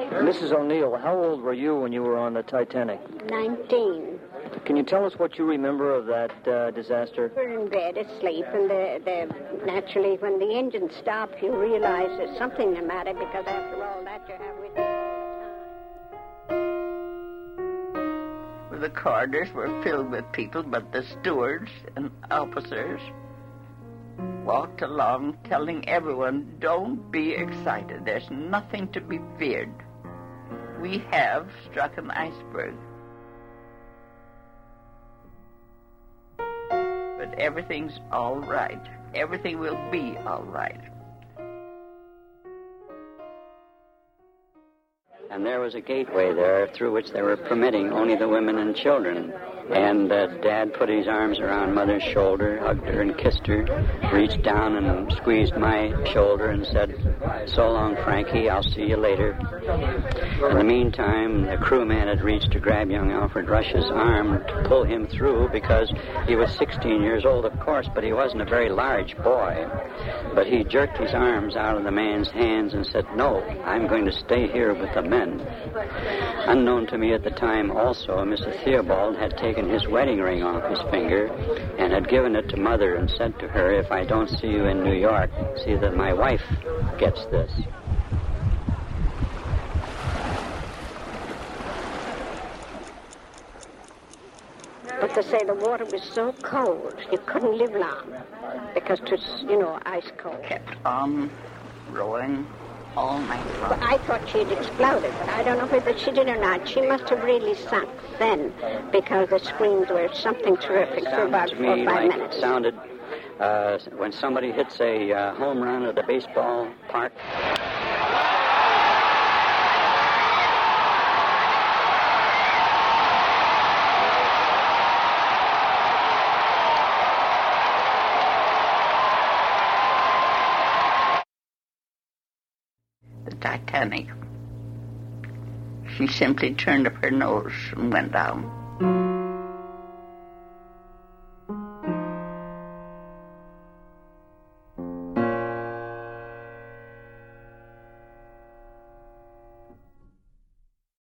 Mrs. O'Neill, how old were you when you were on the Titanic? 19. Can you tell us what you remember of that uh, disaster? We're in bed asleep, and the, the, naturally, when the engine stopped, you realize there's something the matter because after all that you have with you all the time. The corridors were filled with people, but the stewards and officers walked along telling everyone, don't be excited. There's nothing to be feared. We have struck an iceberg. But everything's all right. Everything will be all right. And there was a gateway there through which they were permitting only the women and children. And uh, Dad put his arms around Mother's shoulder, hugged her and kissed her, reached down and squeezed my shoulder and said, So long, Frankie, I'll see you later. In the meantime, the crewman had reached to grab young Alfred Rush's arm to pull him through because he was 16 years old, of course, but he wasn't a very large boy. But he jerked his arms out of the man's hands and said, No, I'm going to stay here with the men. Unknown to me at the time, also, Mr. Theobald had taken taken his wedding ring off his finger and had given it to Mother and said to her, If I don't see you in New York, see that my wife gets this. But to say the water was so cold, you couldn't live long because it was, you know, ice cold. Kept on rowing all night long. I thought she had exploded, but I don't know whether she did or not. She must have really sunk then because the screams were something terrific for about to four or me five like minutes. It sounded uh, when somebody hits a uh, home run at a baseball park. The Titanic. She simply turned up her nose and went down.